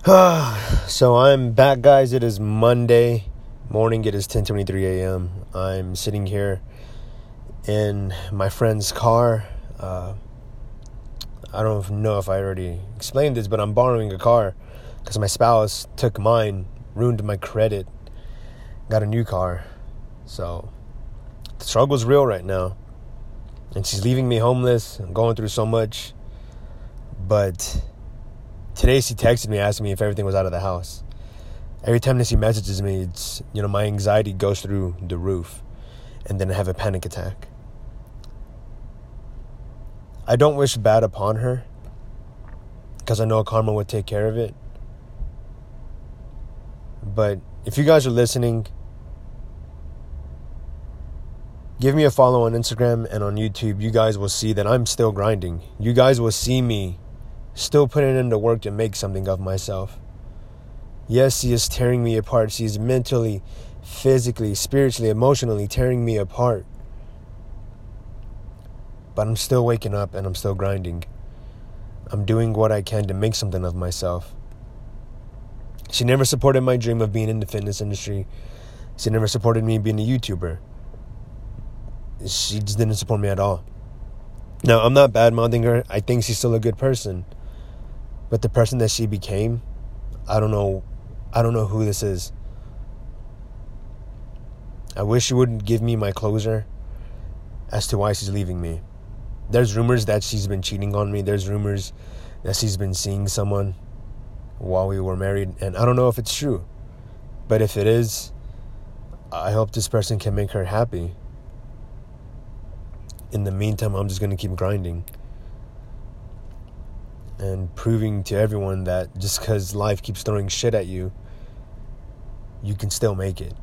so I'm back, guys. It is Monday morning. It is 10:23 a.m. I'm sitting here in my friend's car. Uh, I don't know if I already explained this, but I'm borrowing a car because my spouse took mine, ruined my credit, got a new car. So the struggle's real right now, and she's leaving me homeless. I'm going through so much, but today she texted me asking me if everything was out of the house. Every time that she messages me, it's you know my anxiety goes through the roof, and then I have a panic attack. I don't wish bad upon her because I know karma would take care of it. But if you guys are listening, give me a follow on Instagram and on YouTube. You guys will see that I'm still grinding. You guys will see me still putting in the work to make something of myself. Yes, she is tearing me apart. She is mentally, physically, spiritually, emotionally tearing me apart. But I'm still waking up and I'm still grinding. I'm doing what I can to make something of myself. She never supported my dream of being in the fitness industry. She never supported me being a YouTuber. She just didn't support me at all. Now, I'm not bad mouthing her. I think she's still a good person. But the person that she became, I don't know I don't know who this is. I wish she wouldn't give me my closure as to why she's leaving me. There's rumors that she's been cheating on me. There's rumors that she's been seeing someone while we were married, and I don't know if it's true. But if it is, I hope this person can make her happy. In the meantime, I'm just going to keep grinding and proving to everyone that just because life keeps throwing shit at you, you can still make it.